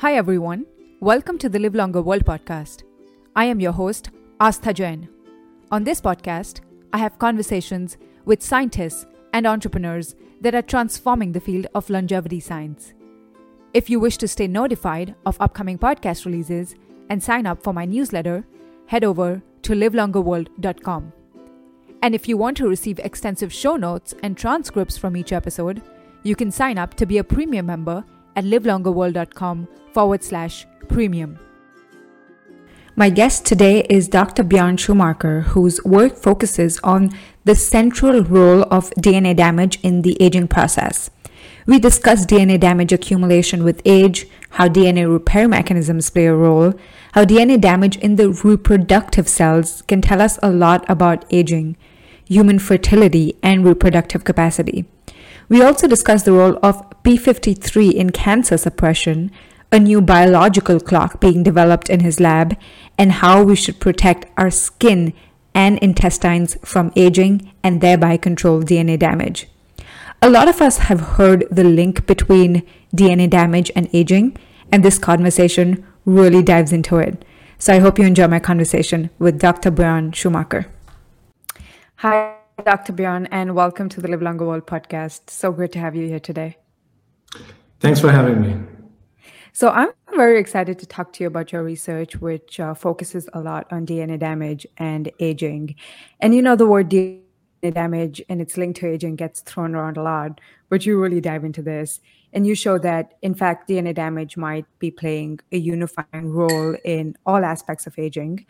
Hi, everyone. Welcome to the Live Longer World podcast. I am your host, Astha Jain. On this podcast, I have conversations with scientists and entrepreneurs that are transforming the field of longevity science. If you wish to stay notified of upcoming podcast releases and sign up for my newsletter, head over to livelongerworld.com. And if you want to receive extensive show notes and transcripts from each episode, you can sign up to be a premium member at livelongerworld.com forward slash premium. My guest today is Dr. Bjorn Schumacher, whose work focuses on the central role of DNA damage in the aging process. We discuss DNA damage accumulation with age, how DNA repair mechanisms play a role, how DNA damage in the reproductive cells can tell us a lot about aging, human fertility, and reproductive capacity. We also discuss the role of P53 in cancer suppression, a new biological clock being developed in his lab, and how we should protect our skin and intestines from aging and thereby control DNA damage. A lot of us have heard the link between DNA damage and aging, and this conversation really dives into it. So I hope you enjoy my conversation with Dr. Bjorn Schumacher. Hi, Dr. Bjorn, and welcome to the Live Longer World podcast. So great to have you here today. Thanks for having me. So, I'm very excited to talk to you about your research, which uh, focuses a lot on DNA damage and aging. And you know, the word DNA damage and its link to aging gets thrown around a lot, but you really dive into this. And you show that, in fact, DNA damage might be playing a unifying role in all aspects of aging.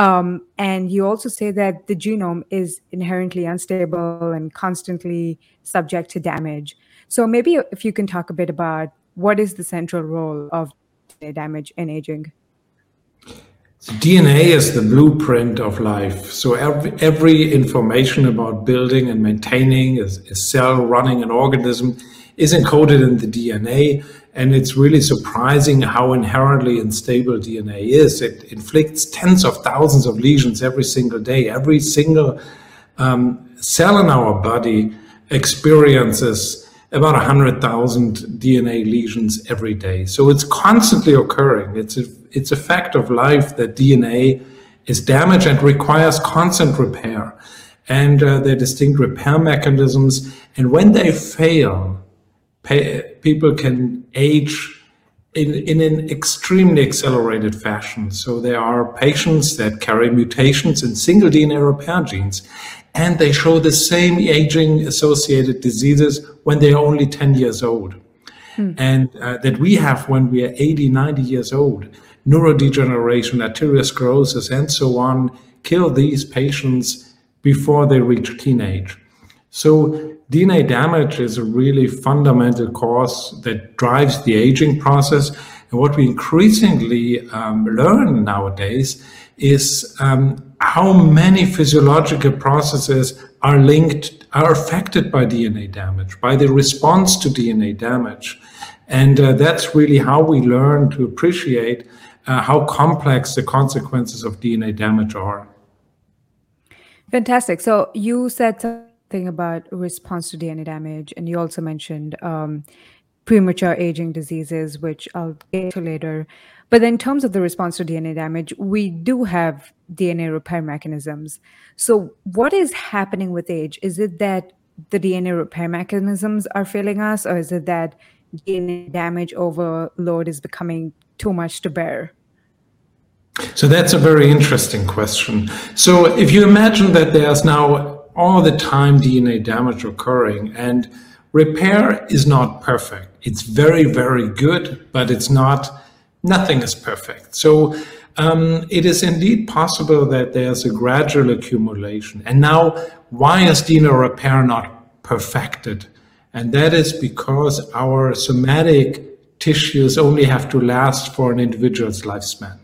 Um, and you also say that the genome is inherently unstable and constantly subject to damage. So maybe if you can talk a bit about what is the central role of damage in aging? So DNA is the blueprint of life. So every, every information about building and maintaining a, a cell, running an organism, is encoded in the DNA. And it's really surprising how inherently unstable DNA is. It inflicts tens of thousands of lesions every single day. Every single um, cell in our body experiences about 100,000 DNA lesions every day. So it's constantly occurring. It's a, it's a fact of life that DNA is damaged and requires constant repair. And uh, there are distinct repair mechanisms. And when they fail, pay, people can age in, in an extremely accelerated fashion. So there are patients that carry mutations in single DNA repair genes, and they show the same aging associated diseases when they're only 10 years old. Hmm. And uh, that we have when we are 80, 90 years old. Neurodegeneration, arteriosclerosis, and so on kill these patients before they reach teenage. So DNA damage is a really fundamental cause that drives the aging process. And what we increasingly um, learn nowadays is um, how many physiological processes are linked, are affected by DNA damage, by the response to DNA damage. And uh, that's really how we learn to appreciate uh, how complex the consequences of DNA damage are. Fantastic. So you said thing about response to DNA damage, and you also mentioned um, premature aging diseases, which I'll get to later. But in terms of the response to DNA damage, we do have DNA repair mechanisms. So, what is happening with age? Is it that the DNA repair mechanisms are failing us, or is it that DNA damage overload is becoming too much to bear? So, that's a very interesting question. So, if you imagine that there's now all the time DNA damage occurring. And repair is not perfect. It's very, very good, but it's not, nothing is perfect. So um, it is indeed possible that there's a gradual accumulation. And now, why is DNA repair not perfected? And that is because our somatic tissues only have to last for an individual's lifespan.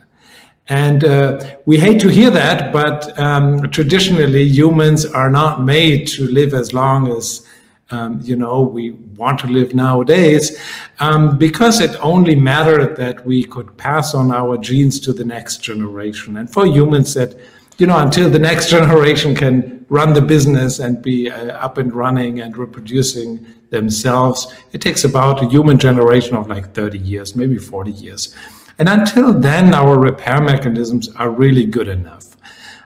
And uh, we hate to hear that, but um, traditionally humans are not made to live as long as um, you know we want to live nowadays, um, because it only mattered that we could pass on our genes to the next generation. And for humans, that you know, until the next generation can run the business and be uh, up and running and reproducing themselves, it takes about a human generation of like 30 years, maybe 40 years. And until then, our repair mechanisms are really good enough.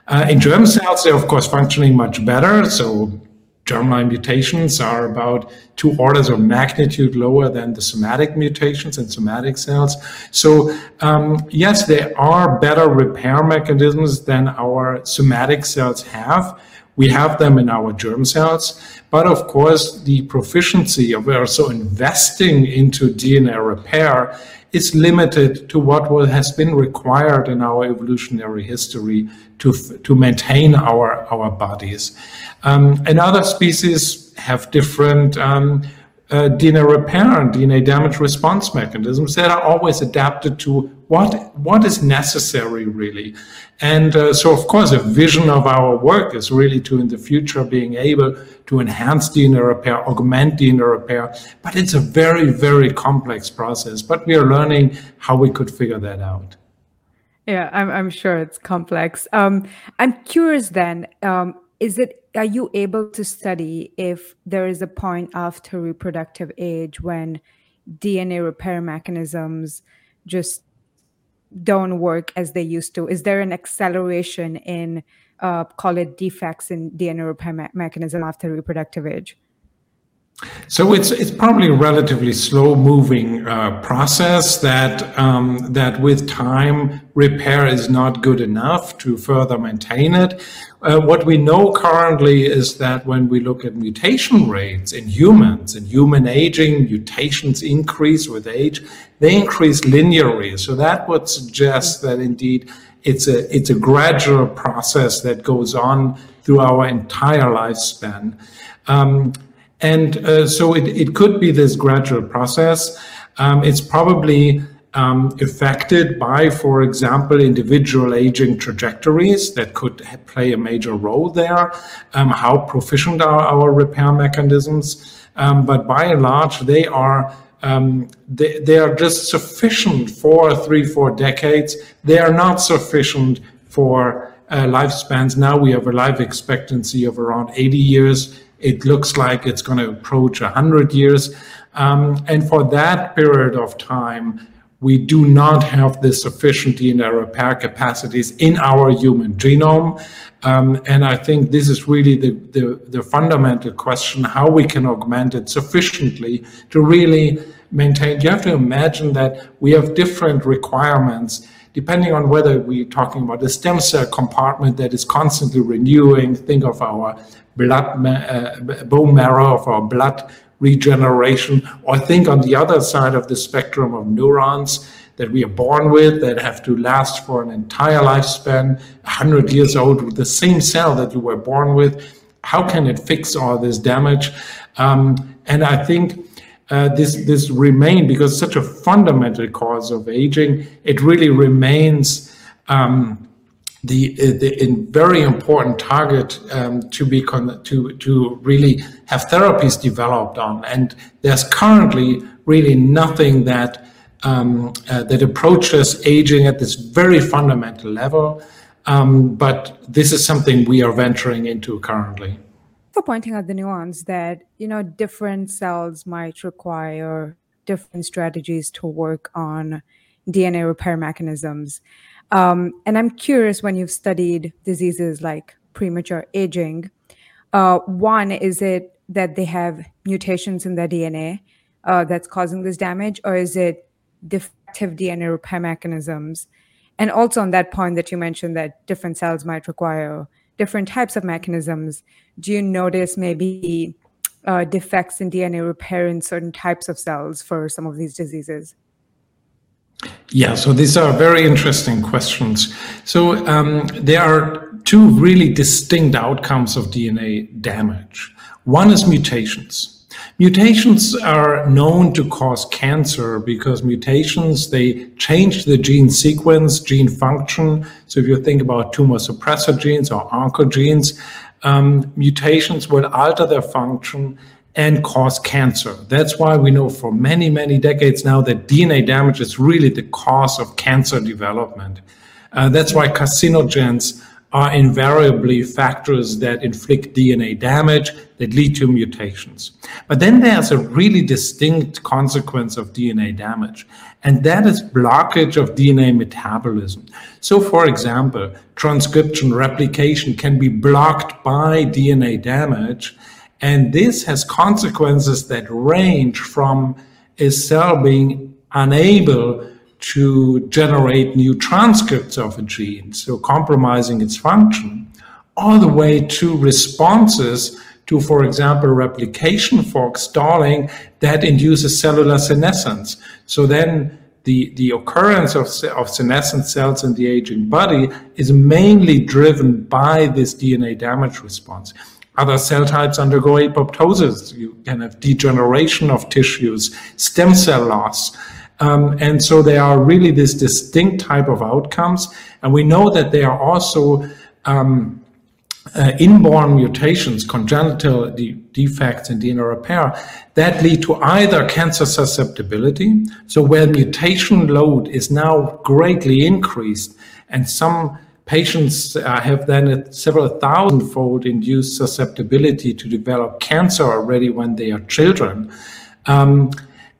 Uh, in germ cells, they're of course functioning much better. So germline mutations are about two orders of magnitude lower than the somatic mutations in somatic cells. So um, yes, there are better repair mechanisms than our somatic cells have. We have them in our germ cells, but of course, the proficiency of also investing into DNA repair is limited to what has been required in our evolutionary history to, to maintain our, our bodies. Um, and other species have different um, uh, DNA repair and DNA damage response mechanisms that are always adapted to what what is necessary really. And uh, so, of course, a vision of our work is really to, in the future, being able to enhance DNA repair, augment DNA repair. But it's a very, very complex process. But we are learning how we could figure that out. Yeah, I'm, I'm sure it's complex. Um, I'm curious then, um, is it are you able to study if there is a point after reproductive age when DNA repair mechanisms just don't work as they used to? Is there an acceleration in, uh, call it defects in DNA repair me- mechanism after reproductive age? So it's it's probably a relatively slow moving uh, process that um, that with time repair is not good enough to further maintain it. Uh, what we know currently is that when we look at mutation rates in humans, in human aging, mutations increase with age. They increase linearly. So that would suggest that indeed it's a it's a gradual process that goes on through our entire lifespan. Um, and uh, so it, it could be this gradual process. Um, it's probably um, affected by, for example, individual aging trajectories that could play a major role there. Um, how proficient are our repair mechanisms? Um, but by and large, they are um, they, they are just sufficient for three, four decades. They are not sufficient for uh, lifespans. Now we have a life expectancy of around 80 years. It looks like it's going to approach 100 years. Um, and for that period of time, we do not have the sufficient DNA repair capacities in our human genome. Um, and I think this is really the, the, the, fundamental question how we can augment it sufficiently to really maintain. You have to imagine that we have different requirements depending on whether we're talking about a stem cell compartment that is constantly renewing. Think of our blood, uh, bone marrow, of our blood regeneration, or think on the other side of the spectrum of neurons that we are born with that have to last for an entire lifespan, 100 years old with the same cell that you were born with. How can it fix all this damage? Um, and I think uh, this this remain because such a fundamental cause of aging. It really remains um, the, the very important target um, to be con- to to really have therapies developed on. And there's currently really nothing that um, uh, that approaches aging at this very fundamental level. Um, but this is something we are venturing into currently. For pointing out the nuance that you know different cells might require different strategies to work on DNA repair mechanisms. Um, and I'm curious when you've studied diseases like premature aging, uh, one, is it that they have mutations in their DNA uh, that's causing this damage, or is it defective DNA repair mechanisms? And also on that point that you mentioned that different cells might require different types of mechanisms, do you notice maybe uh, defects in DNA repair in certain types of cells for some of these diseases? Yeah, so these are very interesting questions. So um, there are two really distinct outcomes of DNA damage. One is mutations. Mutations are known to cause cancer because mutations, they change the gene sequence, gene function. So if you think about tumor suppressor genes or oncogenes, um, mutations will alter their function and cause cancer. That's why we know for many, many decades now that DNA damage is really the cause of cancer development. Uh, that's why carcinogens are invariably factors that inflict DNA damage that lead to mutations. But then there's a really distinct consequence of DNA damage, and that is blockage of DNA metabolism. So, for example, transcription replication can be blocked by DNA damage, and this has consequences that range from a cell being unable to generate new transcripts of a gene, so compromising its function, all the way to responses to, for example, replication fork stalling that induces cellular senescence. So then the, the occurrence of, of senescent cells in the aging body is mainly driven by this DNA damage response. Other cell types undergo apoptosis. You can have degeneration of tissues, stem cell loss. Um, and so they are really this distinct type of outcomes. And we know that they are also um, uh, inborn mutations, congenital de- defects in DNA repair that lead to either cancer susceptibility, so where mutation load is now greatly increased, and some patients uh, have then a several thousand fold induced susceptibility to develop cancer already when they are children. Um,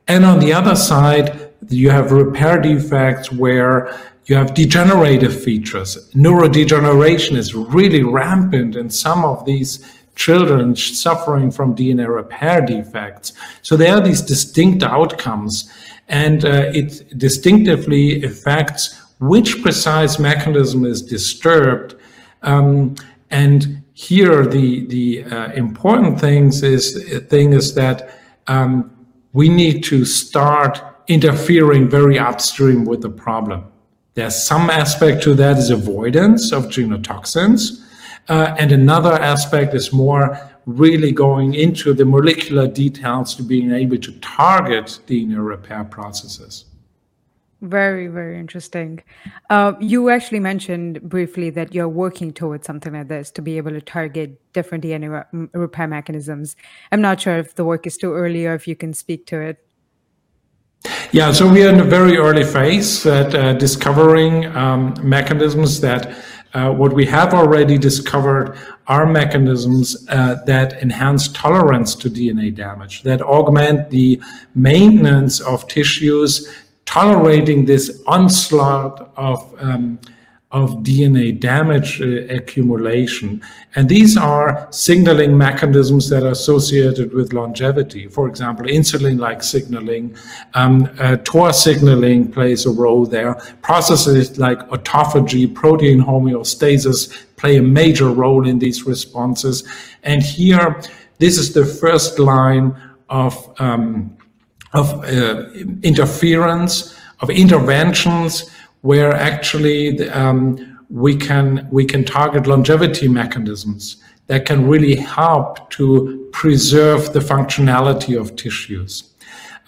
and on the other side, you have repair defects where you have degenerative features. Neurodegeneration is really rampant in some of these children suffering from DNA repair defects. So there are these distinct outcomes, and uh, it distinctively affects which precise mechanism is disturbed. Um, and here, the the uh, important things is thing is that um, we need to start interfering very upstream with the problem. There's some aspect to that is avoidance of genotoxins. Uh, and another aspect is more really going into the molecular details to being able to target DNA repair processes. Very, very interesting. Uh, you actually mentioned briefly that you're working towards something like this to be able to target different DNA re- repair mechanisms. I'm not sure if the work is too early or if you can speak to it. Yeah, so we are in a very early phase at uh, discovering um, mechanisms that uh, what we have already discovered are mechanisms uh, that enhance tolerance to DNA damage, that augment the maintenance of tissues tolerating this onslaught of um, of DNA damage uh, accumulation. And these are signaling mechanisms that are associated with longevity. For example, insulin like signaling, um, uh, TOR signaling plays a role there. Processes like autophagy, protein homeostasis play a major role in these responses. And here, this is the first line of, um, of uh, interference, of interventions where actually um, we can we can target longevity mechanisms that can really help to preserve the functionality of tissues.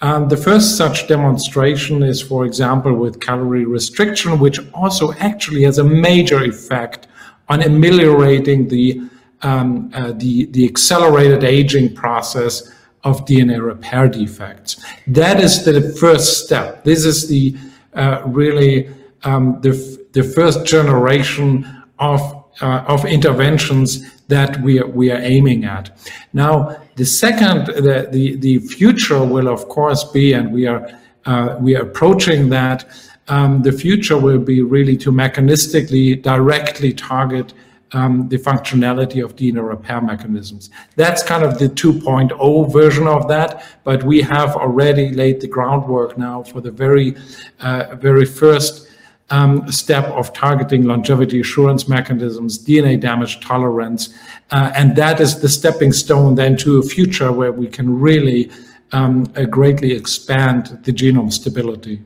Um, the first such demonstration is, for example, with calorie restriction, which also actually has a major effect on ameliorating the um, uh, the, the accelerated aging process of DNA repair defects. That is the first step. This is the uh, really um, the, the first generation of, uh, of interventions that we are, we are aiming at. Now, the second, the, the, the future will of course be, and we are, uh, we are approaching that, um, the future will be really to mechanistically directly target um, the functionality of DNA repair mechanisms. That's kind of the 2.0 version of that, but we have already laid the groundwork now for the very, uh, very first um, step of targeting longevity assurance mechanisms, DNA damage tolerance, uh, and that is the stepping stone then to a future where we can really um, uh, greatly expand the genome stability.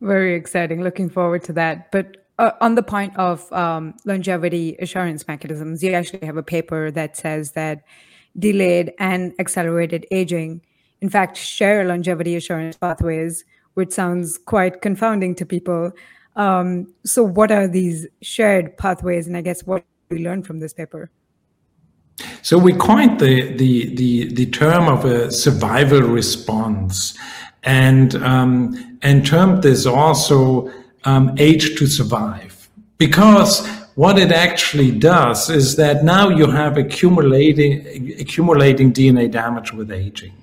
Very exciting. Looking forward to that. But uh, on the point of um, longevity assurance mechanisms, you actually have a paper that says that delayed and accelerated aging, in fact, share longevity assurance pathways, which sounds quite confounding to people. Um, so, what are these shared pathways? And I guess what we learned from this paper? So we coined the the the, the term of a survival response, and um, and termed this also um, age to survive, because what it actually does is that now you have accumulating accumulating DNA damage with aging,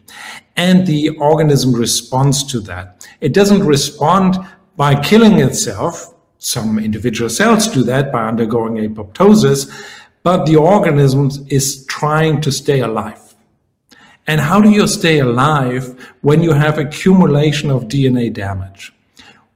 and the organism responds to that. It doesn't respond by killing itself. Some individual cells do that by undergoing apoptosis, but the organism is trying to stay alive. And how do you stay alive when you have accumulation of DNA damage?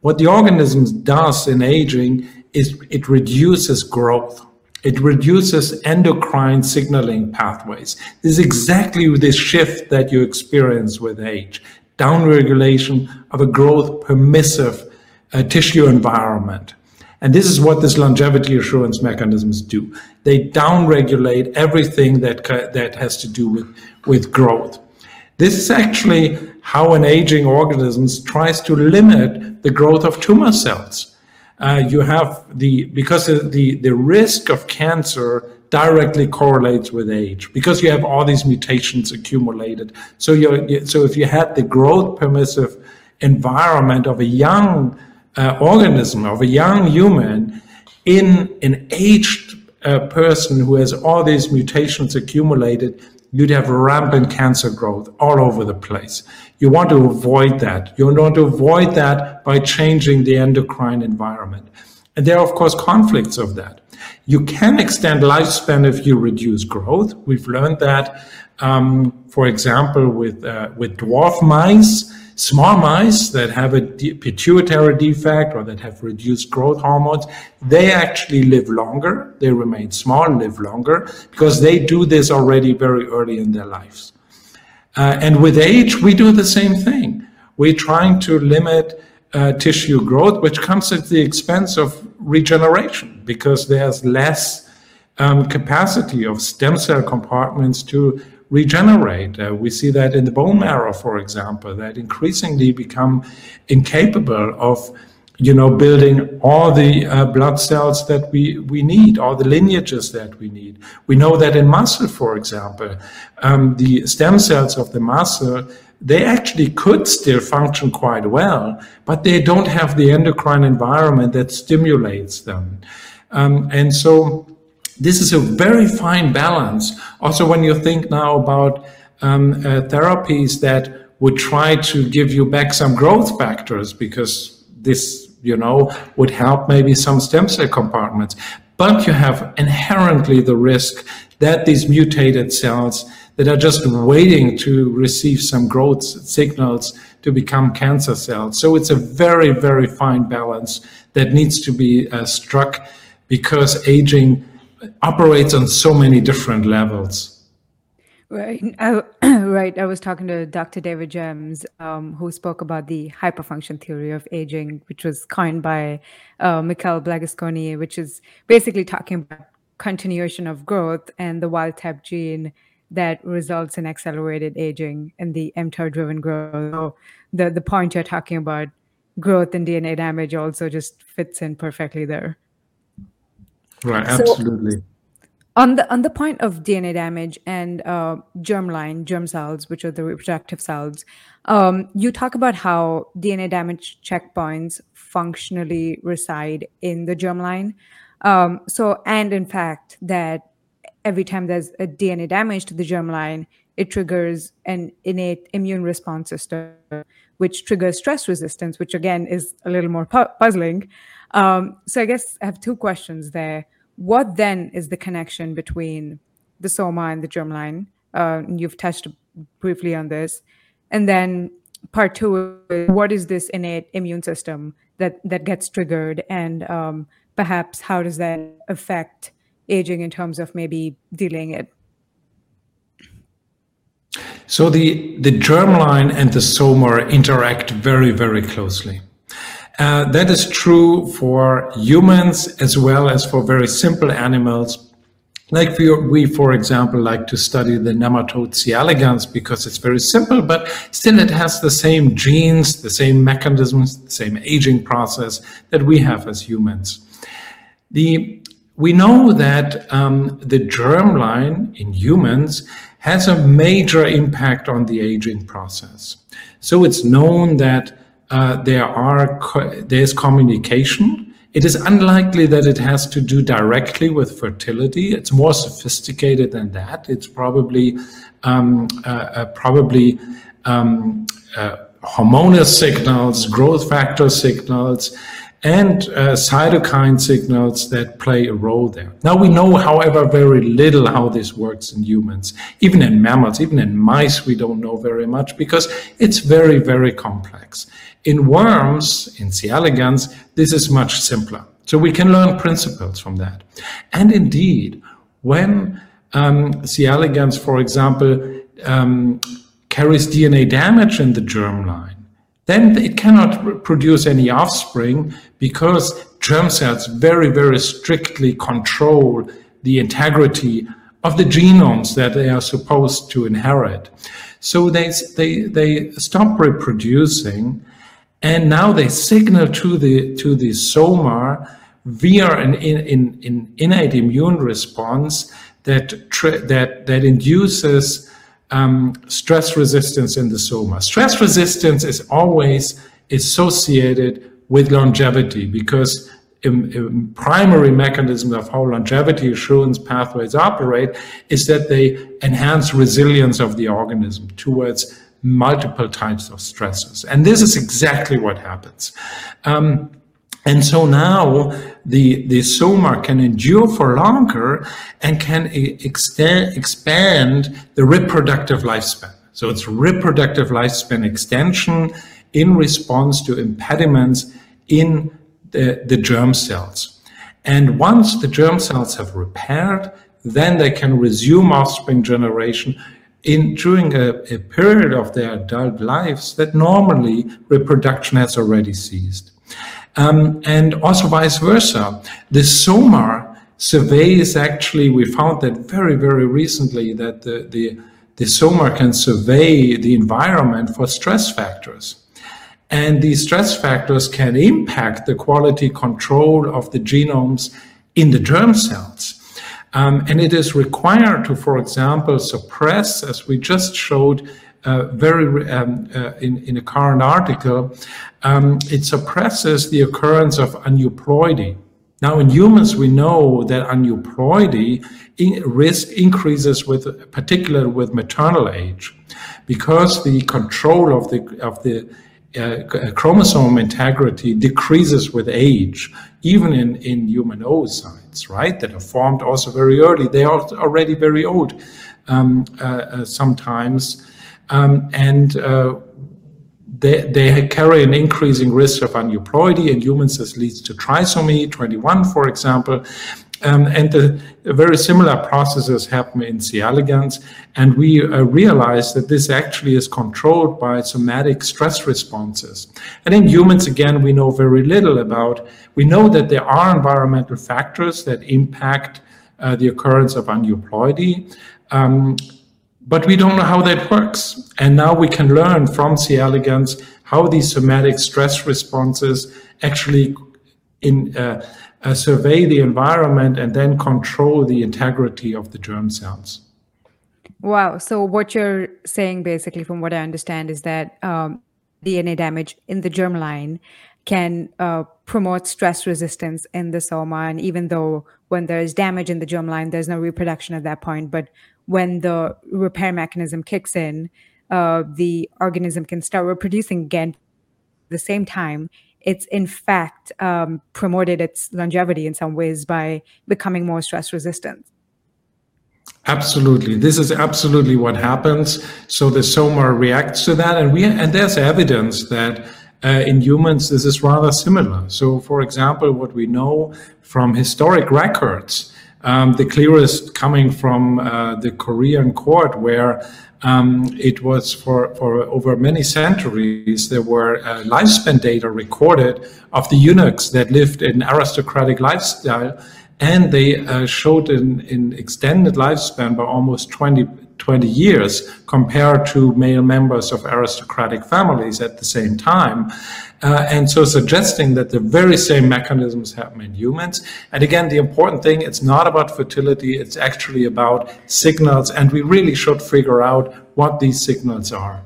What the organism does in aging is it reduces growth. It reduces endocrine signaling pathways. This is exactly this shift that you experience with age. Downregulation of a growth permissive uh, tissue environment. And this is what this longevity assurance mechanisms do. They downregulate everything that, that has to do with, with growth. This is actually how an aging organism tries to limit the growth of tumor cells. Uh, you have the because the the risk of cancer directly correlates with age because you have all these mutations accumulated. So you so if you had the growth permissive environment of a young uh, organism of a young human in an aged uh, person who has all these mutations accumulated, you'd have rampant cancer growth all over the place. You want to avoid that. You want to avoid that by changing the endocrine environment. And there are, of course, conflicts of that. You can extend lifespan if you reduce growth. We've learned that, um, for example, with uh, with dwarf mice Small mice that have a pituitary defect or that have reduced growth hormones, they actually live longer. They remain small, live longer because they do this already very early in their lives. Uh, and with age, we do the same thing. We're trying to limit uh, tissue growth, which comes at the expense of regeneration because there's less um, capacity of stem cell compartments to regenerate. Uh, we see that in the bone marrow, for example, that increasingly become incapable of you know, building all the uh, blood cells that we, we need, all the lineages that we need. We know that in muscle, for example, um, the stem cells of the muscle, they actually could still function quite well, but they don't have the endocrine environment that stimulates them. Um, and so this is a very fine balance. Also, when you think now about um, uh, therapies that would try to give you back some growth factors because this, you know, would help maybe some stem cell compartments. But you have inherently the risk that these mutated cells that are just waiting to receive some growth signals to become cancer cells. So it's a very, very fine balance that needs to be uh, struck because aging operates on so many different levels. Right. I, right. I was talking to Dr. David Gems, um, who spoke about the hyperfunction theory of aging, which was coined by uh, Mikhail Blagosklonny, which is basically talking about continuation of growth and the wild type gene that results in accelerated aging and the mTOR driven growth. So the, the point you're talking about, growth and DNA damage, also just fits in perfectly there. Right, absolutely. So, on the on the point of DNA damage and uh, germline germ cells, which are the reproductive cells, um, you talk about how DNA damage checkpoints functionally reside in the germline. Um, so, and in fact, that every time there's a DNA damage to the germline, it triggers an innate immune response system, which triggers stress resistance, which again is a little more pu- puzzling. Um, so I guess I have two questions there. What then is the connection between the soma and the germline? Uh, you've touched briefly on this. And then part two is what is this innate immune system that, that gets triggered? And um, perhaps how does that affect aging in terms of maybe dealing it? So the, the germline and the soma interact very, very closely. Uh, that is true for humans as well as for very simple animals. Like we, we, for example, like to study the nematode C. elegans because it's very simple, but still it has the same genes, the same mechanisms, the same aging process that we have as humans. The, we know that um, the germline in humans has a major impact on the aging process. So it's known that uh, there are there's communication It is unlikely that it has to do directly with fertility. It's more sophisticated than that. It's probably um, uh, uh, probably um, uh, hormonal signals, growth factor signals, and uh, cytokine signals that play a role there. Now we know, however, very little how this works in humans. Even in mammals, even in mice, we don't know very much because it's very, very complex. In worms, in C. elegans, this is much simpler. So we can learn principles from that. And indeed, when um, C. elegans, for example, um, carries DNA damage in the germline, then it cannot produce any offspring because germ cells very, very strictly control the integrity of the genomes that they are supposed to inherit. So they, they, they stop reproducing and now they signal to the, to the soma via an in, in, in innate immune response that, that, that induces um, stress resistance in the soma. Stress resistance is always associated with longevity because a, a primary mechanism of how longevity assurance pathways operate is that they enhance resilience of the organism towards multiple types of stresses. And this is exactly what happens. Um, and so now the, the soma can endure for longer and can extend, expand the reproductive lifespan. So it's reproductive lifespan extension in response to impediments in the, the germ cells. And once the germ cells have repaired, then they can resume offspring generation in during a, a period of their adult lives that normally reproduction has already ceased. Um, and also vice versa. The soma surveys actually, we found that very, very recently that the, the, the soma can survey the environment for stress factors. And these stress factors can impact the quality control of the genomes in the germ cells. Um, and it is required to, for example, suppress, as we just showed, uh, very um, uh, in, in a current article, um, it suppresses the occurrence of aneuploidy. Now, in humans, we know that aneuploidy in risk increases with, particularly with maternal age, because the control of the of the uh, chromosome integrity decreases with age, even in, in human oocytes, right, that are formed also very early. They are already very old um, uh, uh, sometimes. Um, and uh, they, they, carry an increasing risk of aneuploidy. In humans, this leads to trisomy 21, for example. Um, and the, very similar processes happen in C. elegans. And we uh, realize that this actually is controlled by somatic stress responses. And in humans, again, we know very little about. We know that there are environmental factors that impact uh, the occurrence of aneuploidy. Um, but we don't know how that works. And now we can learn from C. elegans how these somatic stress responses actually in, uh, uh, survey the environment and then control the integrity of the germ cells. Wow. So, what you're saying, basically, from what I understand, is that um, DNA damage in the germline can uh, promote stress resistance in the soma. And even though when there's damage in the germline, there's no reproduction at that point, but when the repair mechanism kicks in, uh, the organism can start reproducing again at the same time. It's in fact um, promoted its longevity in some ways by becoming more stress resistant. Absolutely, this is absolutely what happens. So the soma reacts to that, and we and there's evidence that uh, in humans this is rather similar. So, for example, what we know from historic records um, the clearest coming from uh, the Korean court, where um, it was for, for over many centuries, there were uh, lifespan data recorded of the eunuchs that lived in aristocratic lifestyle, and they uh, showed an, an extended lifespan by almost 20, 20 years compared to male members of aristocratic families at the same time. Uh, and so suggesting that the very same mechanisms happen in humans. And again, the important thing, it's not about fertility, it's actually about signals. And we really should figure out what these signals are.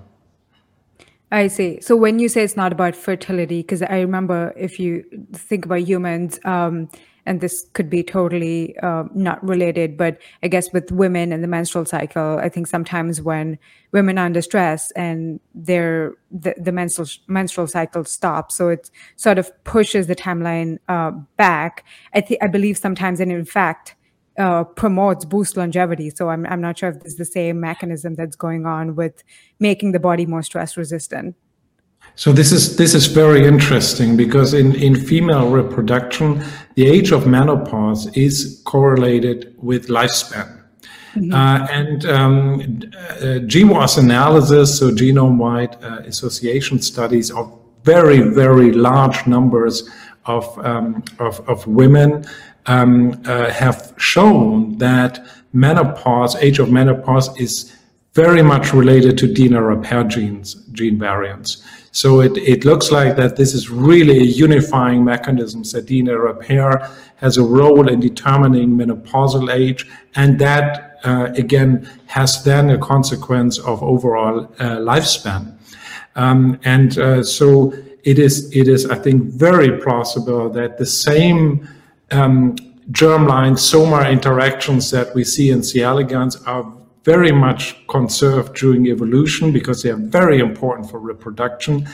I see. So when you say it's not about fertility, because I remember if you think about humans, um, and this could be totally uh, not related, but I guess with women and the menstrual cycle, I think sometimes when women are under stress and their the, the menstrual menstrual cycle stops, so it sort of pushes the timeline uh, back. I think I believe sometimes, and in fact, uh, promotes boost longevity. So I'm I'm not sure if this is the same mechanism that's going on with making the body more stress resistant. So this is this is very interesting because in, in female reproduction, the age of menopause is correlated with lifespan. Mm-hmm. Uh, and um, uh, GWAS analysis, so genome-wide uh, association studies of very, very large numbers of, um, of, of, women um, uh, have shown that menopause, age of menopause is very much related to DNA repair genes, gene variants. So it, it looks like that this is really a unifying mechanism that DNA repair has a role in determining menopausal age, and that uh, again has then a consequence of overall uh, lifespan. Um, and uh, so it is, it is, I think, very plausible that the same um, germline soma interactions that we see in C. elegans are very much conserved during evolution because they are very important for reproduction.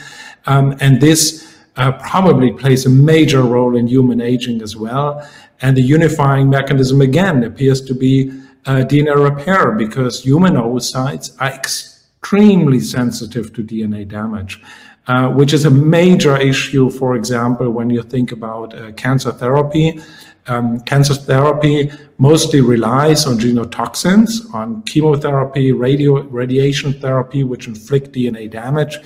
Um, and this uh, probably plays a major role in human aging as well. And the unifying mechanism, again, appears to be uh, DNA repair because human oocytes are extremely sensitive to DNA damage. Uh, which is a major issue, for example, when you think about uh, cancer therapy. Um, cancer therapy mostly relies on genotoxins, on chemotherapy, radio, radiation therapy, which inflict DNA damage.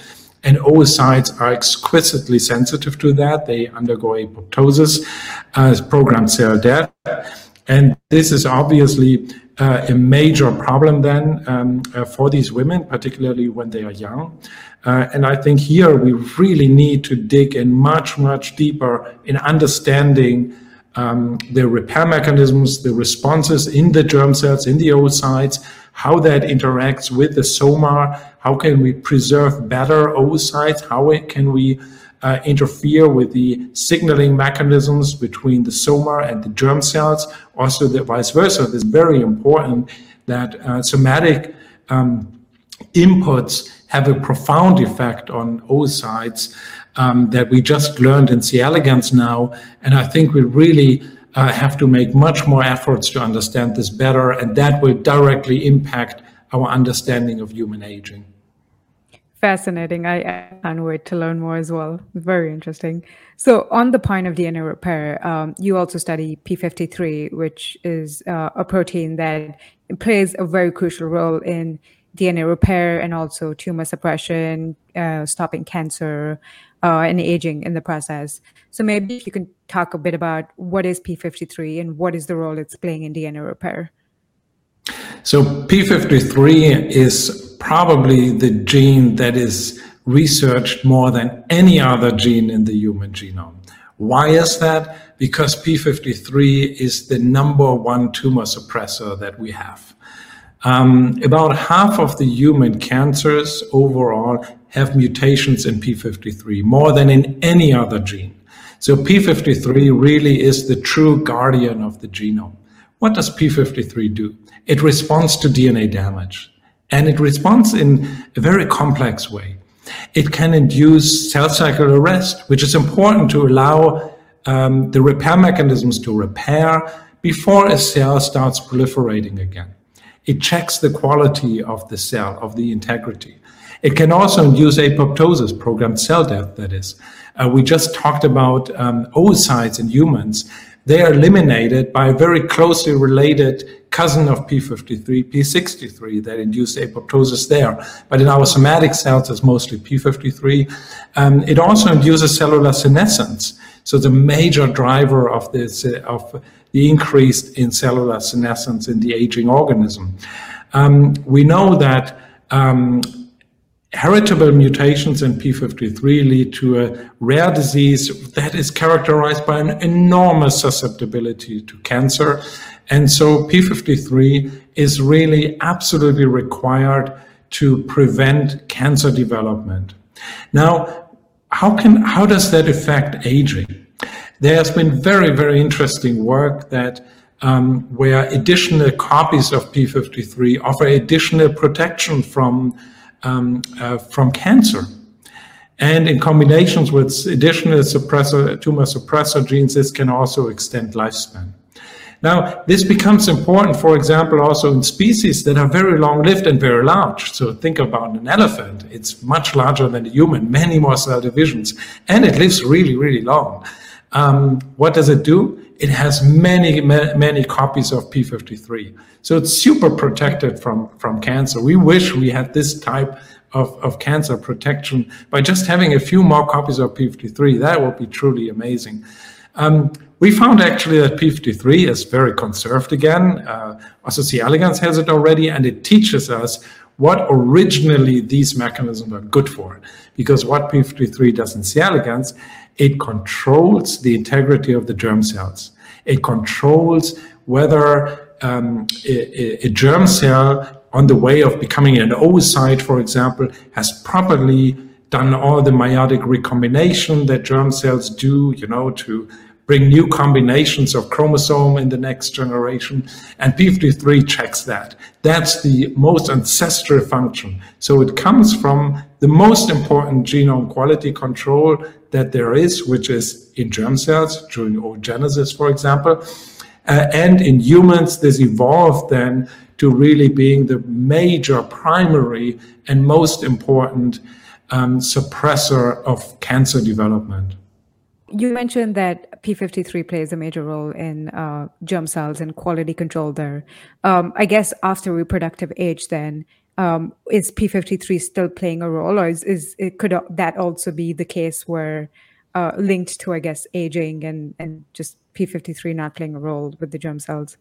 And oocytes are exquisitely sensitive to that. They undergo apoptosis, uh, programmed cell death. And this is obviously uh, a major problem then um, uh, for these women, particularly when they are young. Uh, and I think here we really need to dig in much, much deeper in understanding um, the repair mechanisms, the responses in the germ cells, in the oocytes, how that interacts with the soma, how can we preserve better oocytes, how can we uh, interfere with the signaling mechanisms between the soma and the germ cells, also the vice versa. It's very important that uh, somatic um, inputs have a profound effect on oocytes um, that we just learned in C. elegans now. And I think we really uh, have to make much more efforts to understand this better, and that will directly impact our understanding of human aging. Fascinating. I, I can't wait to learn more as well. Very interesting. So, on the point of DNA repair, um, you also study P53, which is uh, a protein that plays a very crucial role in DNA repair and also tumor suppression, uh, stopping cancer, uh, and aging in the process. So maybe if you can talk a bit about what is P53 and what is the role it's playing in DNA repair. So P53 is probably the gene that is researched more than any other gene in the human genome. Why is that? Because P53 is the number one tumor suppressor that we have. Um, about half of the human cancers overall have mutations in P53, more than in any other gene. So P53 really is the true guardian of the genome. What does P53 do? It responds to DNA damage, and it responds in a very complex way. It can induce cell cycle arrest, which is important to allow um, the repair mechanisms to repair before a cell starts proliferating again. It checks the quality of the cell, of the integrity. It can also induce apoptosis, programmed cell death, that is. Uh, we just talked about um, oocytes in humans. They are eliminated by a very closely related cousin of P53, P63, that induce apoptosis there. But in our somatic cells, it's mostly P53. Um, it also induces cellular senescence. So the major driver of this, uh, of the increase in cellular senescence in the aging organism. Um, we know that um, heritable mutations in P53 lead to a rare disease that is characterized by an enormous susceptibility to cancer. And so P53 is really absolutely required to prevent cancer development. Now, how can how does that affect aging? There has been very very interesting work that um, where additional copies of p53 offer additional protection from um, uh, from cancer. And in combinations with additional suppressor, tumor suppressor genes, this can also extend lifespan. Now, this becomes important, for example, also in species that are very long lived and very large. So think about an elephant. It's much larger than a human, many more cell divisions, and it lives really, really long. Um, what does it do? It has many, many copies of P53. So it's super protected from, from cancer. We wish we had this type of, of cancer protection by just having a few more copies of P53. That would be truly amazing. Um, we found actually that P53 is very conserved again. Uh, C. elegans has it already, and it teaches us what originally these mechanisms are good for. Because what P53 does in C. elegans, it controls the integrity of the germ cells. It controls whether um, a, a, germ cell on the way of becoming an oocyte, for example, has properly done all the meiotic recombination that germ cells do, you know, to bring new combinations of chromosome in the next generation. And P53 checks that. That's the most ancestral function. So it comes from the most important genome quality control that there is, which is in germ cells during oogenesis, for example. Uh, and in humans, this evolved then to really being the major, primary, and most important um, suppressor of cancer development. You mentioned that P53 plays a major role in uh, germ cells and quality control there. Um, I guess after reproductive age, then um, is P53 still playing a role, or is, is it, could that also be the case where uh, linked to, I guess, aging and and just P53 not playing a role with the germ cells?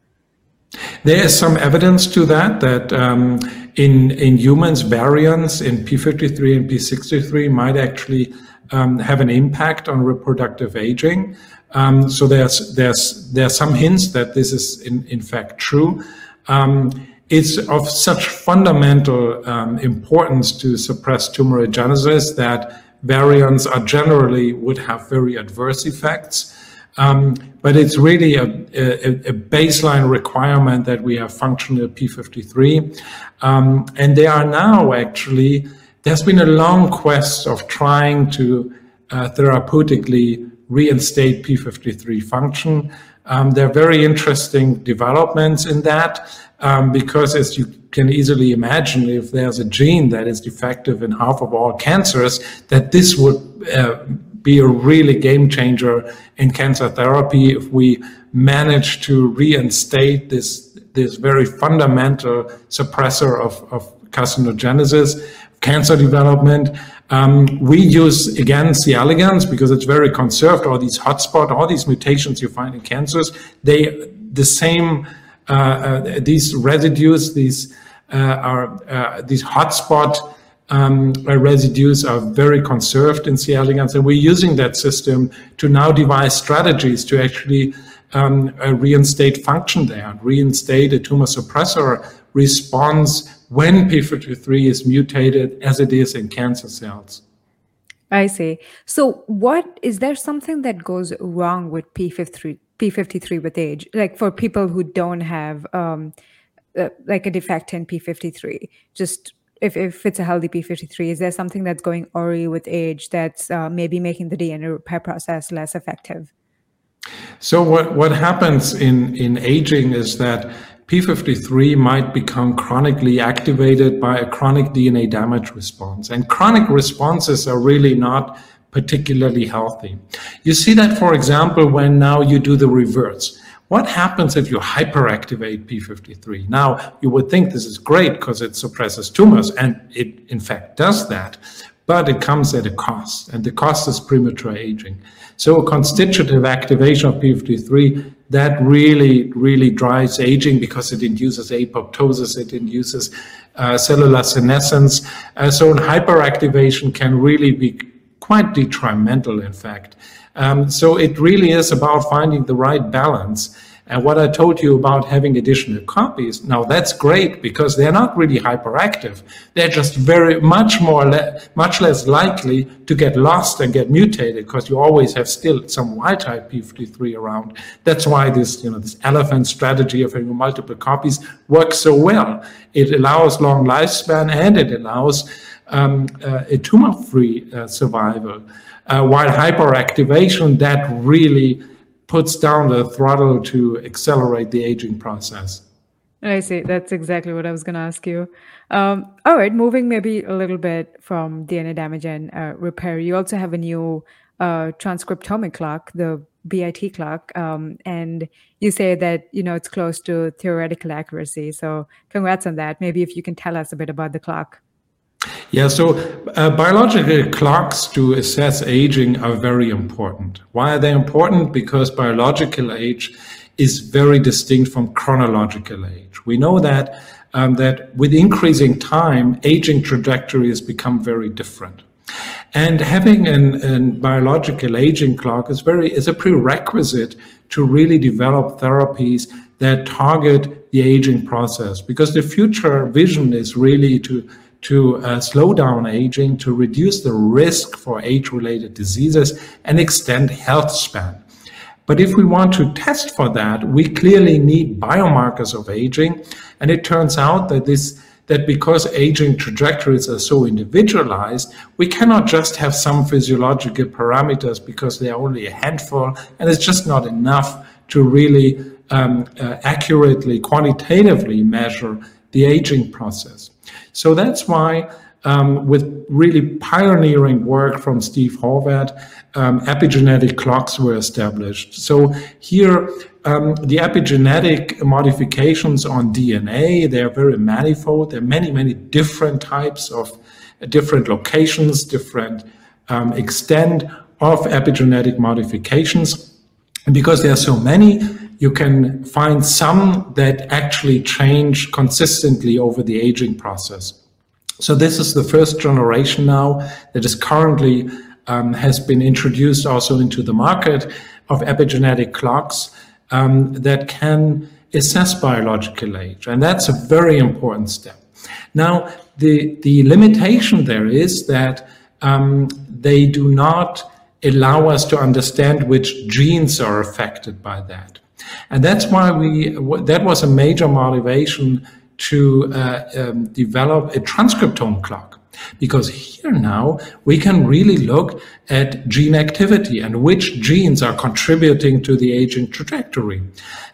There is some evidence to that, that um, in, in humans, variants in P53 and P63 might actually um, have an impact on reproductive aging. Um, so there's, there's, there are some hints that this is in, in fact true. Um, it's of such fundamental um, importance to suppress tumorigenesis that variants are generally would have very adverse effects. Um, but it's really a, a, a, baseline requirement that we have functional P53. Um, and they are now actually, there's been a long quest of trying to uh, therapeutically reinstate P53 function. Um, there are very interesting developments in that um, because, as you can easily imagine, if there's a gene that is defective in half of all cancers, that this would uh, be a really game changer in cancer therapy if we manage to reinstate this this very fundamental suppressor of, of carcinogenesis, cancer development. Um, we use again C. elegans because it's very conserved. All these hotspot, all these mutations you find in cancers, they the same. Uh, uh, these residues, these uh, are uh, these hotspot um, residues are very conserved in C. elegans, and we're using that system to now devise strategies to actually um, uh, reinstate function there, reinstate a tumor suppressor response when P53 is mutated as it is in cancer cells. I see. So, what is there something that goes wrong with P53, P53 with age? Like for people who don't have um, uh, like a defect in P53, just if, if it's a healthy P53, is there something that's going awry with age that's uh, maybe making the DNA repair process less effective? So what, what happens in, in aging is that P53 might become chronically activated by a chronic DNA damage response. And chronic responses are really not particularly healthy. You see that, for example, when now you do the reverse. What happens if you hyperactivate P53? Now, you would think this is great because it suppresses tumors, and it in fact does that, but it comes at a cost, and the cost is premature aging. So, a constitutive activation of P53 that really, really drives aging because it induces apoptosis, it induces uh, cellular senescence. Uh, so, hyperactivation can really be quite detrimental, in fact. Um, so it really is about finding the right balance. And what I told you about having additional copies, now that's great because they're not really hyperactive. They're just very much more, le- much less likely to get lost and get mutated because you always have still some wild type p53 around. That's why this, you know, this elephant strategy of having multiple copies works so well. It allows long lifespan and it allows um, uh, a tumor-free uh, survival. Uh, while hyperactivation, that really puts down the throttle to accelerate the aging process. I see. That's exactly what I was going to ask you. Um, all right, moving maybe a little bit from DNA damage and uh, repair, you also have a new uh, transcriptomic clock, the BIT clock, um, and you say that you know it's close to theoretical accuracy. So, congrats on that. Maybe if you can tell us a bit about the clock. Yeah, so uh, biological clocks to assess aging are very important. Why are they important? Because biological age is very distinct from chronological age. We know that um, that with increasing time, aging trajectories become very different. And having a biological aging clock is very is a prerequisite to really develop therapies that target the aging process because the future vision is really to to uh, slow down aging, to reduce the risk for age related diseases, and extend health span. But if we want to test for that, we clearly need biomarkers of aging. And it turns out that this that because aging trajectories are so individualized, we cannot just have some physiological parameters because they are only a handful, and it's just not enough to really um, uh, accurately, quantitatively measure the aging process. So that's why, um, with really pioneering work from Steve Horvath, um, epigenetic clocks were established. So here, um, the epigenetic modifications on DNA, they are very manifold. There are many, many different types of uh, different locations, different um, extent of epigenetic modifications. And because there are so many, you can find some that actually change consistently over the aging process. So this is the first generation now that is currently um, has been introduced also into the market of epigenetic clocks um, that can assess biological age, and that's a very important step. Now, the the limitation there is that um, they do not allow us to understand which genes are affected by that. And that's why we, that was a major motivation to uh, um, develop a transcriptome clock. Because here now we can really look at gene activity and which genes are contributing to the aging trajectory.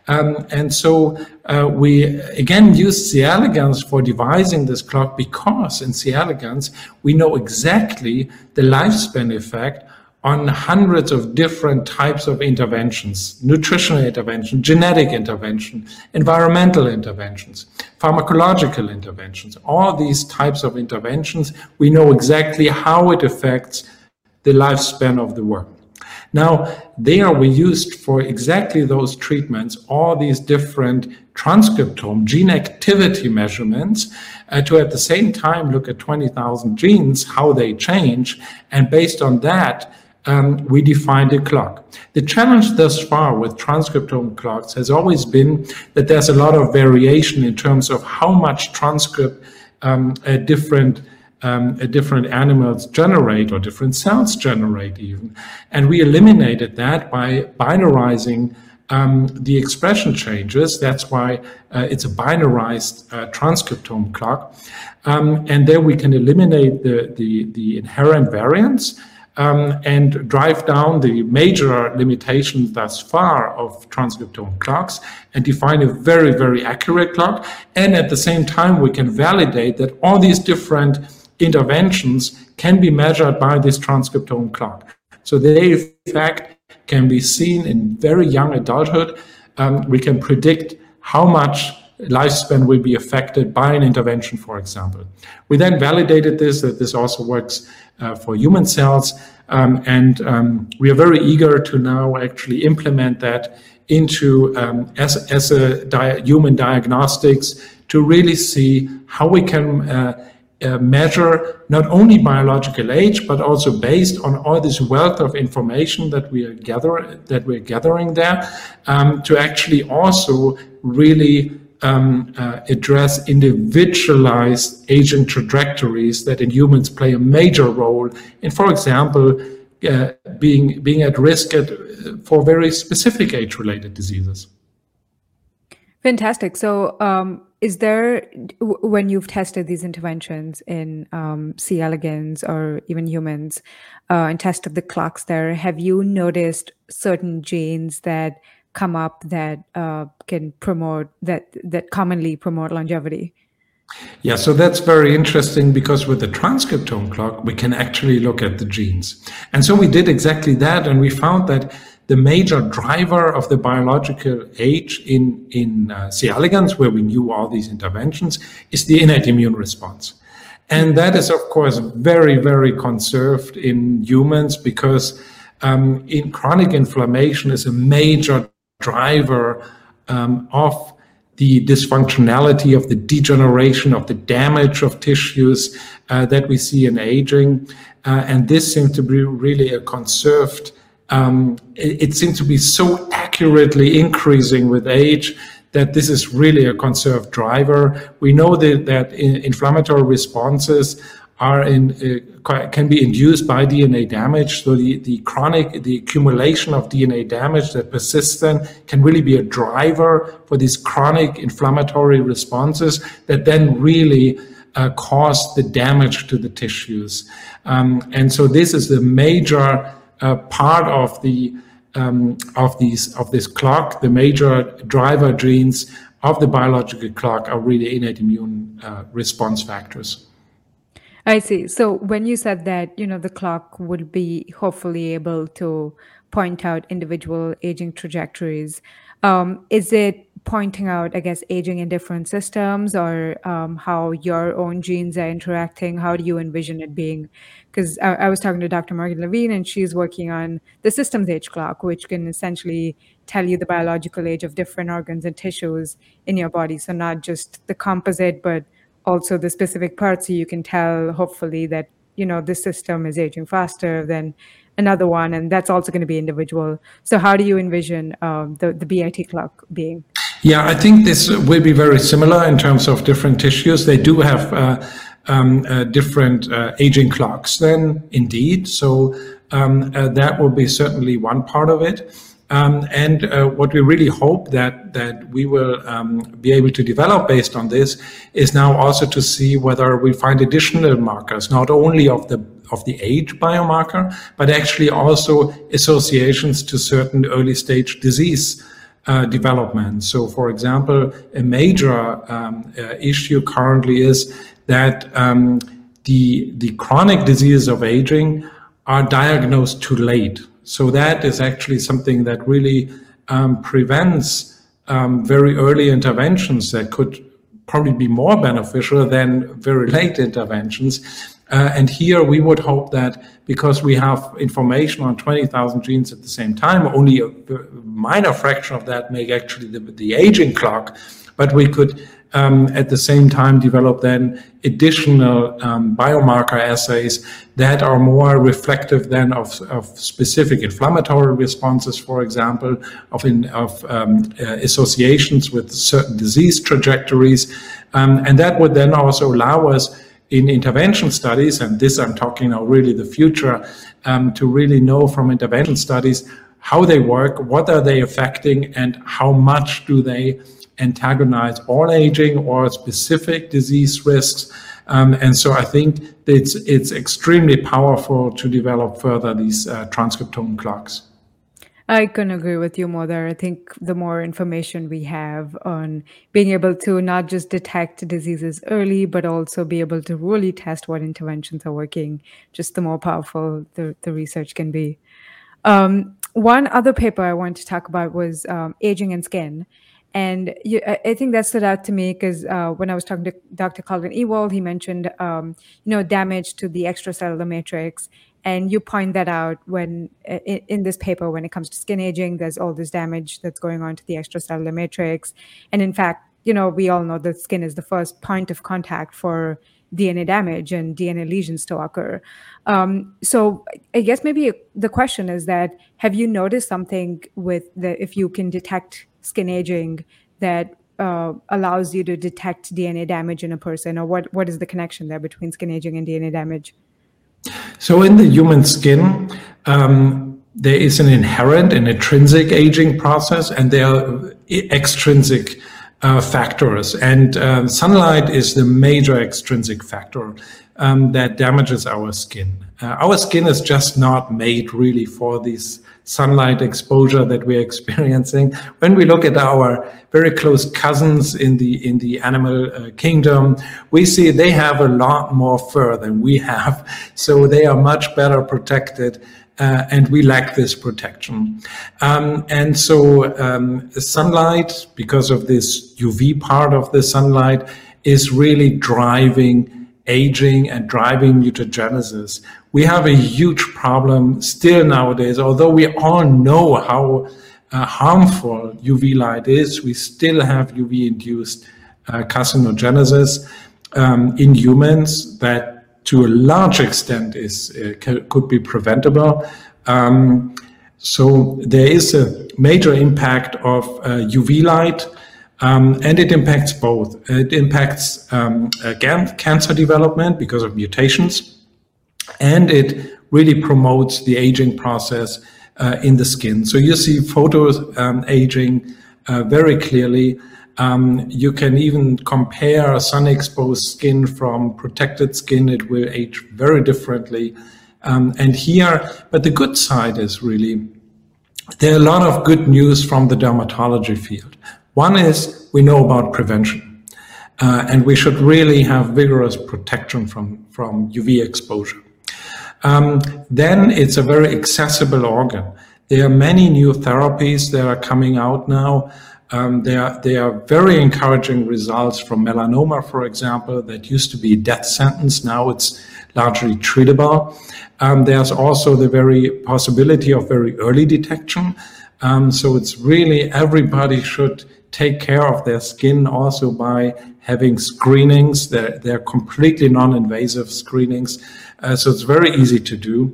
Um, and so uh, we again use C. elegans for devising this clock because in C. elegans we know exactly the lifespan effect on hundreds of different types of interventions nutritional intervention, genetic intervention, environmental interventions, pharmacological interventions. All these types of interventions, we know exactly how it affects the lifespan of the worm. Now, there we used for exactly those treatments all these different transcriptome gene activity measurements uh, to at the same time look at 20,000 genes, how they change, and based on that, um, we defined a clock. The challenge thus far with transcriptome clocks has always been that there's a lot of variation in terms of how much transcript um, a different um, a different animals generate or different cells generate even. And we eliminated that by binarizing um, the expression changes. That's why uh, it's a binarized uh, transcriptome clock. Um, and there we can eliminate the, the, the inherent variance um, and drive down the major limitations thus far of transcriptome clocks and define a very, very accurate clock. And at the same time, we can validate that all these different interventions can be measured by this transcriptome clock. So the effect can be seen in very young adulthood. Um, we can predict how much lifespan will be affected by an intervention, for example. We then validated this, that this also works for human cells. Um, and um, we are very eager to now actually implement that into um, as, as a di human diagnostics to really see how we can uh, uh, measure not only biological age, but also based on all this wealth of information that we are gather that we're gathering there, um, to actually also really um, uh, address individualized aging trajectories that in humans play a major role in, for example, uh, being being at risk at, for very specific age-related diseases. Fantastic. So, um, is there when you've tested these interventions in um, C. elegans or even humans uh, and tested the clocks there, have you noticed certain genes that come up that uh, can promote that that commonly promote longevity? Yeah, so that's very interesting because with the transcriptome clock, we can actually look at the genes. And so we did exactly that, and we found that the major driver of the biological age in, in uh, C. elegans, where we knew all these interventions, is the innate immune response. And that is, of course, very, very conserved in humans because um, in chronic inflammation is a major driver um, of the dysfunctionality of the degeneration of the damage of tissues uh, that we see in aging. Uh, and this seems to be really a conserved um, it, it seems to be so accurately increasing with age that this is really a conserved driver. We know that, that in, inflammatory responses are in uh, can be induced by DNA damage. So the, the chronic the accumulation of DNA damage that persists then can really be a driver for these chronic inflammatory responses that then really uh, cause the damage to the tissues. Um, and so this is the major uh, part of the um, of these of this clock. The major driver genes of the biological clock are really innate immune uh, response factors. I see. So when you said that, you know, the clock would be hopefully able to point out individual aging trajectories, um, is it pointing out, I guess, aging in different systems or um, how your own genes are interacting? How do you envision it being? Because I, I, was talking to Dr. Morgan Levine, and she's working on the systems age clock, which can essentially tell you the biological age of different organs and tissues in your body. So not just the composite, but also the specific parts. So you can tell, hopefully, that you know this system is aging faster than another one, and that's also going to be individual. So how do you envision um, the the BIT clock being? Yeah, I think this will be very similar in terms of different tissues. They do have uh, um, uh, different uh, aging clocks then, indeed. So um, uh, that will be certainly one part of it. Um, and uh, what we really hope that that we will um, be able to develop based on this is now also to see whether we find additional markers, not only of the of the age biomarker, but actually also associations to certain early stage disease uh, development. So, for example, a major um, uh, issue currently is that um, the the chronic diseases of aging are diagnosed too late. So that is actually something that really um, prevents um, very early interventions that could probably be more beneficial than very late interventions. Uh, and here we would hope that because we have information on 20,000 genes at the same time, only a minor fraction of that make actually the, the aging clock, but we could um, at the same time develop then additional um, biomarker assays that are more reflective then of, of specific inflammatory responses, for example, of, in, of um, uh, associations with certain disease trajectories. Um, and that would then also allow us in intervention studies, and this I'm talking now really the future, um, to really know from intervention studies how they work, what are they affecting, and how much do they antagonize all aging or specific disease risks. Um, and so I think it's it's extremely powerful to develop further these uh, transcriptome clocks. I couldn't agree with you more there. I think the more information we have on being able to not just detect diseases early, but also be able to really test what interventions are working, just the more powerful the, the research can be. Um, one other paper I wanted to talk about was um, aging and skin. And you, I think that stood out to me because uh, when I was talking to Dr. Collin Ewald, he mentioned, um, you know, damage to the extracellular matrix and you point that out when in, in, this paper when it comes to skin aging there's all this damage that's going on to the extracellular matrix and in fact you know we all know that skin is the first point of contact for DNA damage and DNA lesions to occur. Um, so I guess maybe the question is that have you noticed something with the if you can detect skin aging that uh, allows you to detect DNA damage in a person, or what what is the connection there between skin aging and DNA damage? So in the human skin, um, there is an inherent and intrinsic aging process, and there are extrinsic uh, factors. And um, sunlight is the major extrinsic factor um, that damages our skin. Uh, our skin is just not made really for this sunlight exposure that we're experiencing. When we look at our very close cousins in the in the animal uh, kingdom, we see they have a lot more fur than we have, so they are much better protected. Uh, and we lack this protection. Um, and so, um, sunlight, because of this UV part of the sunlight, is really driving aging and driving mutagenesis. We have a huge problem still nowadays, although we all know how uh, harmful UV light is, we still have UV induced uh, carcinogenesis um, in humans that to a large extent is uh, could be preventable. Um, so there is a major impact of UV uh, light um, and it impacts both. It impacts um, again cancer development because of mutations, and it really promotes the aging process uh, in the skin. So you see photos um, aging uh, very clearly. Um, you can even compare sun-exposed skin from protected skin; it will age very differently. Um, and here, but the good side is really there are a lot of good news from the dermatology field. One is we know about prevention, uh, and we should really have vigorous protection from, from UV exposure. Um, then it's a very accessible organ. There are many new therapies that are coming out now. Um, there, are, there are very encouraging results from melanoma, for example, that used to be death sentence. Now it's largely treatable. Um, there's also the very possibility of very early detection. Um, so it's really everybody should take care of their skin also by having screenings. They're, they're completely non-invasive screenings, uh, so it's very easy to do.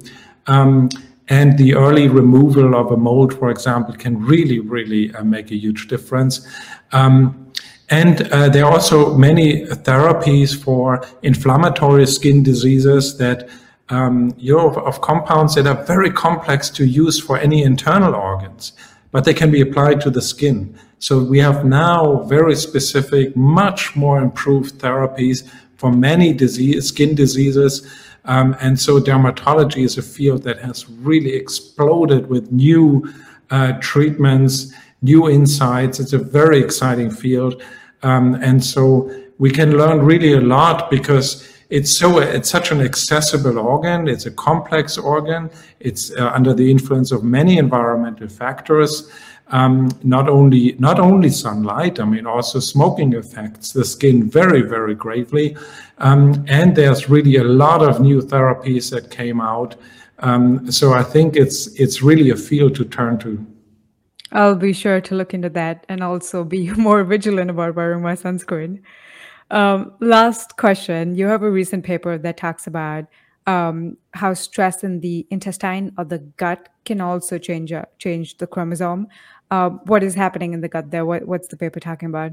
And the early removal of a mold, for example, can really, really uh, make a huge difference. Um, and uh, there are also many therapies for inflammatory skin diseases that um, you know, of compounds that are very complex to use for any internal organs, but they can be applied to the skin. So we have now very specific, much more improved therapies for many disease, skin diseases. Um, and so dermatology is a field that has really exploded with new uh, treatments, new insights. It's a very exciting field. Um, and so we can learn really a lot because it's so it's such an accessible organ it's a complex organ it's uh, under the influence of many environmental factors um, not only not only sunlight, I mean also smoking affects the skin very very gravely, um, and there's really a lot of new therapies that came out. Um, so I think it's it's really a field to turn to. I'll be sure to look into that and also be more vigilant about wearing my sunscreen. Um, last question: You have a recent paper that talks about um, how stress in the intestine or the gut can also change uh, change the chromosome. Uh, what is happening in the gut there? What, what's the paper talking about?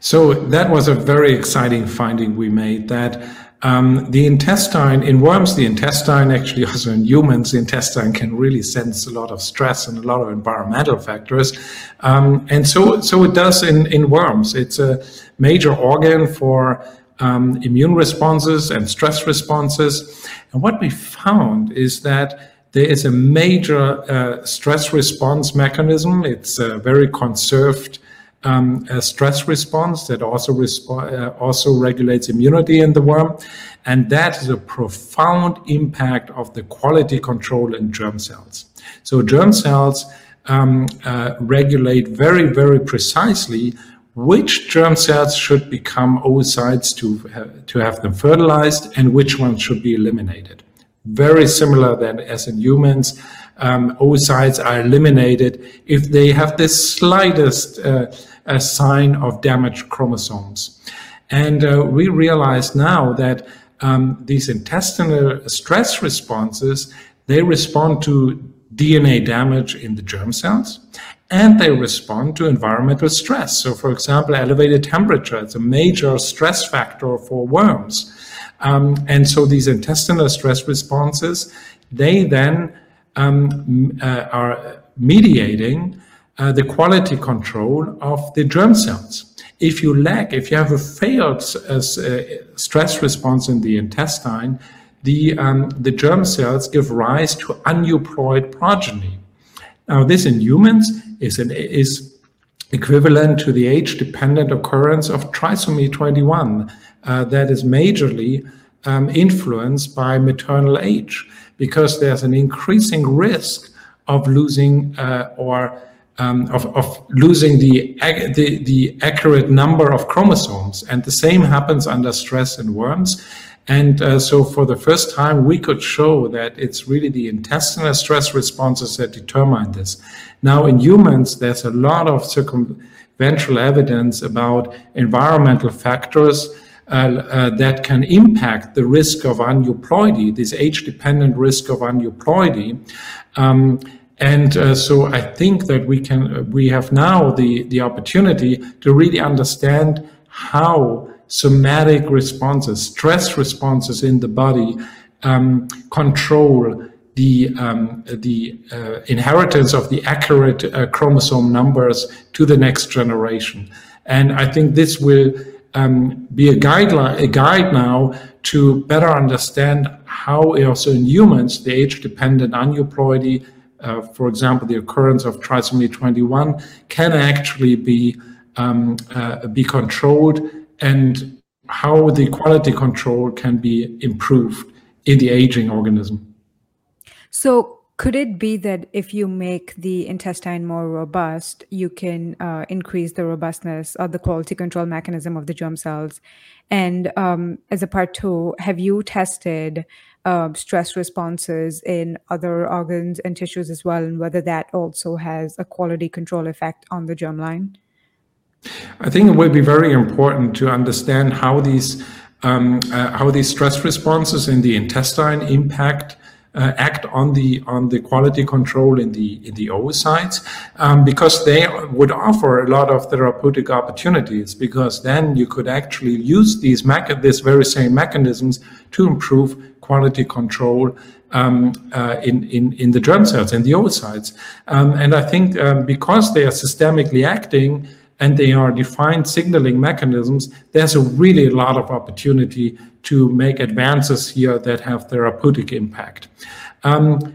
So that was a very exciting finding we made that um, the intestine in worms, the intestine actually also in humans, the intestine can really sense a lot of stress and a lot of environmental factors, um, and so so it does in in worms. It's a major organ for um, immune responses and stress responses. And what we found is that there is a major uh, stress response mechanism. It's a very conserved um, a stress response that also resp- uh, also regulates immunity in the worm, and that is a profound impact of the quality control in germ cells. So germ cells um, uh, regulate very very precisely which germ cells should become oocytes to, to have them fertilized and which ones should be eliminated. Very similar than as in humans, um, oocytes are eliminated if they have the slightest uh, sign of damaged chromosomes. And uh, we realize now that um, these intestinal stress responses, they respond to DNA damage in the germ cells and they respond to environmental stress. So, for example, elevated temperature is a major stress factor for worms. Um, and so these intestinal stress responses, they then um, uh, are mediating uh, the quality control of the germ cells. If you lack, if you have a failed uh, stress response in the intestine, the, um, the germ cells give rise to aneuploid progeny. Now, this in humans is, an, is equivalent to the age-dependent occurrence of trisomy 21 uh, that is majorly um, influenced by maternal age because there's an increasing risk of losing uh, or um, of, of, losing the, the, the accurate number of chromosomes. And the same happens under stress in worms. And uh, so for the first time, we could show that it's really the intestinal stress responses that determine this. Now in humans, there's a lot of circumventional evidence about environmental factors uh, uh, that can impact the risk of aneuploidy, this age-dependent risk of aneuploidy. Um, and uh, so I think that we can, we have now the, the opportunity to really understand how somatic responses, stress responses in the body um, control the um, the uh, inheritance of the accurate uh, chromosome numbers to the next generation. And I think this will um, be a guideline, a guide now to better understand how also in humans the age-dependent aneuploidy, uh, for example, the occurrence of trisomy 21, can actually be um, uh, be controlled and how the quality control can be improved in the aging organism. So, could it be that if you make the intestine more robust, you can uh, increase the robustness of the quality control mechanism of the germ cells? And um, as a part two, have you tested uh, stress responses in other organs and tissues as well, and whether that also has a quality control effect on the germline? I think it will be very important to understand how these um, uh, how these stress responses in the intestine impact uh, act on the on the quality control in the in the oocytes um, because they would offer a lot of therapeutic opportunities because then you could actually use these mecha- this very same mechanisms to improve quality control um, uh, in, in, in the germ cells in the oocytes. Um, and I think um, because they are systemically acting and they are defined signaling mechanisms, there's a really a lot of opportunity to make advances here that have therapeutic impact. Um,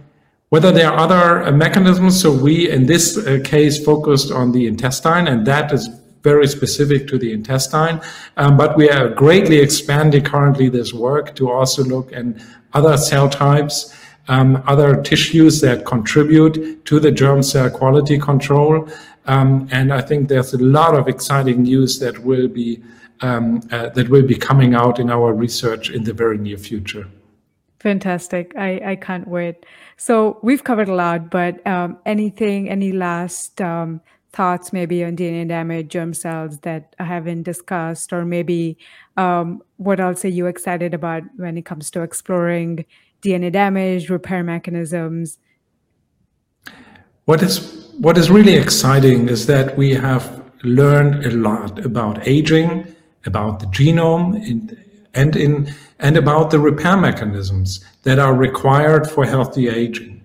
whether there are other uh, mechanisms, so we in this uh, case focused on the intestine, and that is very specific to the intestine. Um, but we are greatly expanding currently this work to also look at other cell types, um, other tissues that contribute to the germ cell quality control. Um, and I think there's a lot of exciting news that will be um, uh, that will be coming out in our research in the very near future. Fantastic! I, I can't wait. So we've covered a lot, but um, anything, any last um, thoughts, maybe on DNA damage, germ cells that I haven't discussed, or maybe um, what else are you excited about when it comes to exploring DNA damage, repair mechanisms? What is what is really exciting is that we have learned a lot about aging, about the genome, and in and about the repair mechanisms that are required for healthy aging.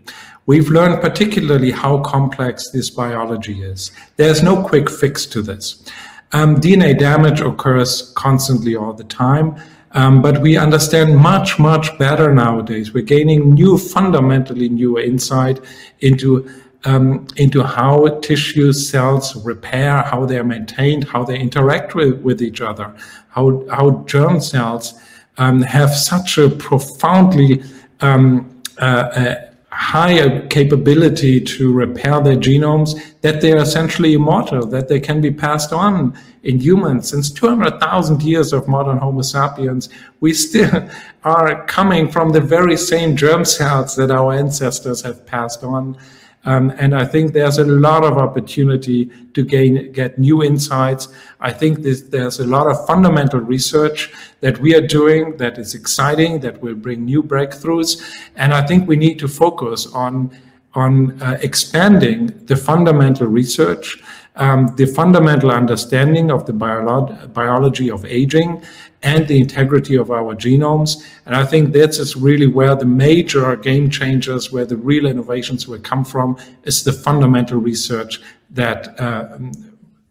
We've learned particularly how complex this biology is. There's no quick fix to this. Um, DNA damage occurs constantly all the time, um, but we understand much, much better nowadays. We're gaining new, fundamentally new insight into um, into how tissue cells repair, how they're maintained, how they interact with, with each other, how, how germ cells um, have such a profoundly um, uh, uh, higher capability to repair their genomes that they are essentially immortal, that they can be passed on in humans. Since 200,000 years of modern Homo sapiens, we still are coming from the very same germ cells that our ancestors have passed on Um, and I think there's a lot of opportunity to gain get new insights. I think this, there's a lot of fundamental research that we are doing that is exciting, that will bring new breakthroughs. And I think we need to focus on on uh, expanding the fundamental research, um, the fundamental understanding of the biolo- biology of aging, and the integrity of our genomes. And I think that's is really where the major game changers, where the real innovations will come from, is the fundamental research that uh,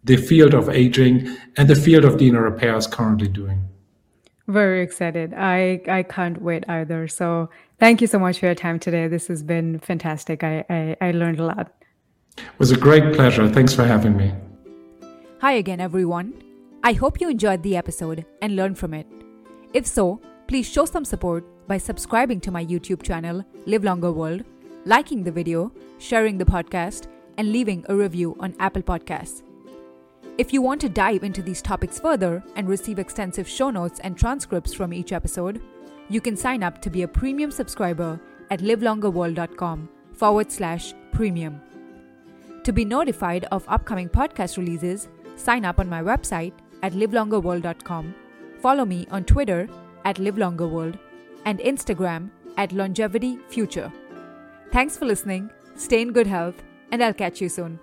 the field of aging and the field of DNA repair is currently doing. Very excited. I, I can't wait either. So Thank you so much for your time today. This has been fantastic. I, I, I learned a lot. It was a great pleasure. Thanks for having me. Hi again, everyone. I hope you enjoyed the episode and learned from it. If so, please show some support by subscribing to my YouTube channel, Live Longer World, liking the video, sharing the podcast, and leaving a review on Apple Podcasts. If you want to dive into these topics further and receive extensive show notes and transcripts from each episode, you can sign up to be a premium subscriber at livelongerworld.com forward slash premium. To be notified of upcoming podcast releases, sign up on my website at livelongerworld.com, follow me on Twitter at livelongerworld, and Instagram at longevityfuture. Thanks for listening, stay in good health, and I'll catch you soon.